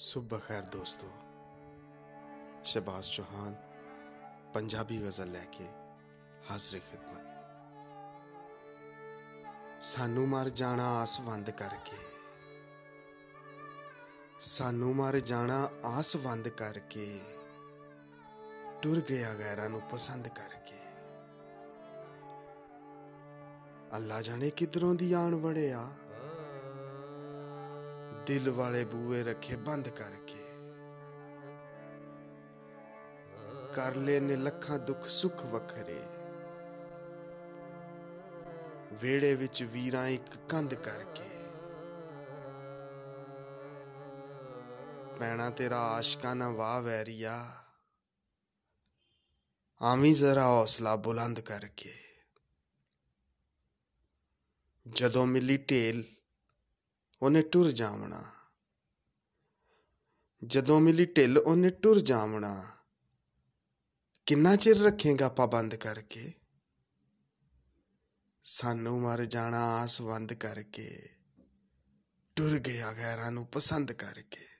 ਸੁਬਹ ਖੈਰ ਦੋਸਤੋ ਸ਼ਬਾਜ਼ ਚੌਹਾਨ ਪੰਜਾਬੀ ਗਜ਼ਲ ਲੈ ਕੇ ਹਾਜ਼ਰ ਖਿਦਮਤ ਸਾਨੂੰ ਮਰ ਜਾਣਾ ਆਸ ਬੰਦ ਕਰਕੇ ਸਾਨੂੰ ਮਰ ਜਾਣਾ ਆਸ ਬੰਦ ਕਰਕੇ ਟੁਰ ਗਿਆ ਗੈਰਾਂ ਨੂੰ ਪਸੰਦ ਕਰਕੇ ਅੱਲਾ ਜਾਣੇ ਕਿਧਰੋਂ ਦੀ ਆਣ ਵੜਿਆ ਦਿਲ ਵਾਲੇ ਬੂਏ ਰੱਖੇ, ਬੰਦ ਕਰਕੇ ਕਰ ਲੈ ਨੇ ਲੱਖਾਂ ਦੁੱਖ, ਸੁੱਖ ਵੱਖਰੇ। ਵੇੜੇ ਵਿੱਚ ਵੀਰਾਂ ਇੱਕ ਕੰਧ ਕਰਕੇ। ਪੈਣਾ ਤੇਰਾ ਆਸ਼ਕਾਨਾ ਵਾਹ ਵੈਰੀਆ। ਆਵੀਂ ਜ਼ਰਾ ਹੌਸਲਾ ਬੁਲੰਦ ਕਰਕੇ। ਜਦੋਂ ਮਿਲੀ ਢੇਲ ਉਹਨੇ ਟੁਰ ਜਾਵਣਾ। ਜਦੋਂ ਮਿਲੀ ਢਿੱਲ, ਉਹਨੇ ਟੁਰ ਜਾਵਣਾ। ਕਿੰਨਾ ਚਿਰ ਰੱਖੇਗਾ ਪਾਬੰਦ ਕਰਕੇ? ਸਾਨੂੰ ਮਰ ਜਾਣਾ ਆਸ ਬੰਦ ਕਰਕੇ। ਟੁਰ ਗਿਆ ਗੈਰਾਂ ਨੂੰ ਪਸੰਦ ਕਰਕੇ।